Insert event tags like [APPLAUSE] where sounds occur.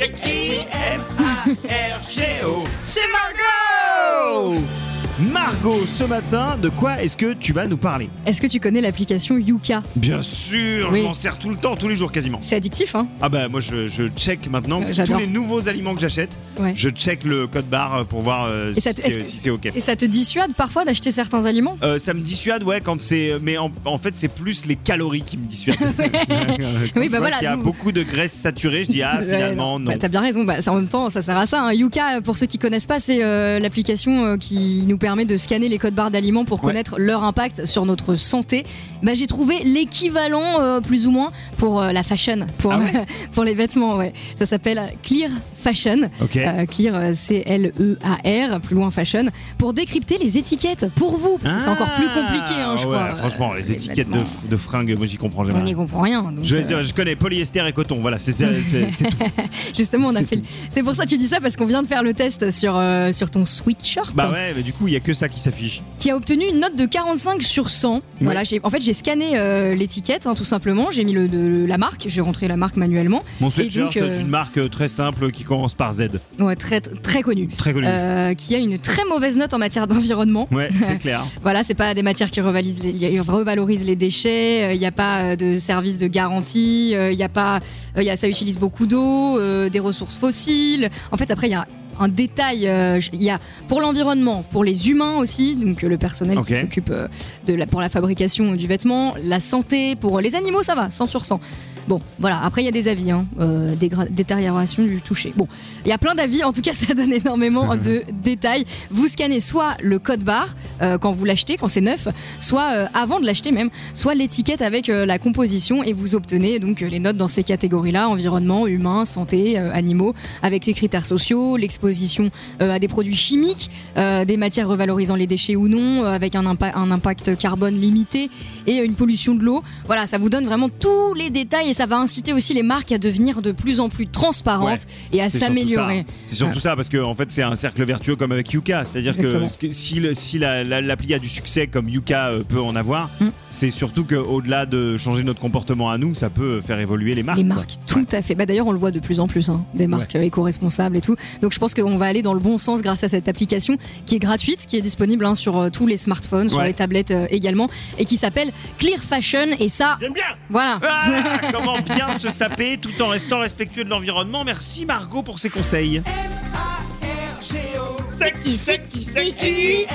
C'est qui? M-A-R-G-O. C'est Margot Margot, ce matin, de quoi est-ce que tu vas nous parler Est-ce que tu connais l'application Yuka Bien sûr, Oui. je m'en sers tout le temps, tous les jours quasiment. C'est addictif, hein Ah bah moi je, je check maintenant Euh, tous j'adore. les nouveaux aliments que j'achète. Ouais. Je check le code barre pour voir euh, Et si ça te- c'est est-ce que- si c'est ok. Et ça te dissuade parfois d'acheter certains aliments? Euh, ça me dissuade, ouais, quand c'est. Mais en, en fait, c'est plus les calories qui me dissuadent. [LAUGHS] Oui, bah voilà, Il y a beaucoup de graisse saturée, je dis, ah, [LAUGHS] Ouais, finalement, non. Bah, T'as bien raison, bah, en même temps, ça sert à ça. hein. Yuka, pour ceux qui connaissent pas, c'est euh, l'application euh, qui nous permet de scanner les codes barres d'aliments pour Ouais. connaître leur impact sur notre santé. Bah, J'ai trouvé l'équivalent, euh, plus ou moins, pour euh, la fashion, pour, Ah ouais [LAUGHS] pour les vêtements. Ouais. Ça s'appelle Clear Fashion. Euh, Clear, C-L-E-A-R, plus loin fashion, pour décrypter les étiquettes pour vous, parce que c'est encore plus compliqué, hein, je Ah, ouais, crois. Franchement, les étiquettes de, de fringues, moi j'y comprends On jamais. n'y rien. comprend rien. donc, Je, connais polyester et coton, voilà, c'est tout. [LAUGHS] Justement, on a C'est fait. C'est pour ça que tu dis ça parce qu'on vient de faire le test sur sur ton sweatshirt Bah ouais, mais du coup, il y a que ça qui s'affiche. qui a obtenu une note de 45 sur 100. Voilà, en fait j'ai scanné euh, l'étiquette hein, tout simplement. J'ai mis le, de- la marque, j'ai rentré la marque manuellement. Mon sweatshirt euh, d'une marque euh, très simple qui commence par Z. Ouais, très très connu. Très connu. Euh, qui a une très mauvaise note en matière d'environnement. Ouais, [LAUGHS] c'est clair. Voilà, c'est pas des matières qui revalorisent les, qui revalorisent les déchets. Il n'y a pas de service de garantie. Il y a pas, y a, ça utilise beaucoup d'eau, des ressources fossiles. En fait, après il y a un détail. euh, Il y a pour l'environnement, pour les humains aussi, donc euh, le personnel qui s'occupe euh, de la, pour la fabrication du vêtement, la santé, pour les animaux, ça va, 100 sur 100. Bon, voilà. Après, il y a des avis, hein, euh, détérioration du toucher. Bon, il y a plein d'avis. En tout cas, [LAUGHS] ça donne énormément de détails. Vous scannez soit le code barre euh, quand vous l'achetez, quand c'est neuf, soit euh, avant de l'acheter même, soit l'étiquette avec la composition et vous obtenez donc les notes dans ces catégories-là environnement, humain, santé, animaux, avec les critères sociaux, l'exposition euh, à des produits chimiques, euh, des matières revalorisant les déchets ou non, euh, avec un, impa- un impact carbone limité et une pollution de l'eau. Voilà, ça vous donne vraiment tous les détails et ça va inciter aussi les marques à devenir de plus en plus transparentes et à s'améliorer. ça. C'est surtout ça, parce que en fait, c'est un cercle vertueux comme avec Yuka. C'est-à-dire que, si, le- si la- la- l'appli a du succès comme Yuka peut en avoir, Mm. c'est surtout qu'au-delà de changer notre comportement à nous, ça peut faire évoluer les marques. Les quoi. marques, tout à fait. Bah, D'ailleurs, on le voit de plus en plus, hein, des marques euh, éco-responsables et tout. Donc, je pense qu'on va aller dans le bon sens grâce à cette application qui est gratuite, qui est disponible hein, sur euh, tous les smartphones, sur Ouais. les tablettes euh, également, et qui s'appelle Clear Fashion. Et ça, J'aime bien voilà. Ah, [LAUGHS] Comment bien se saper tout en restant respectueux de l'environnement. Merci Margot pour ses conseils. M-A-R-G-O. C'est qui, c'est qui, c'est qui.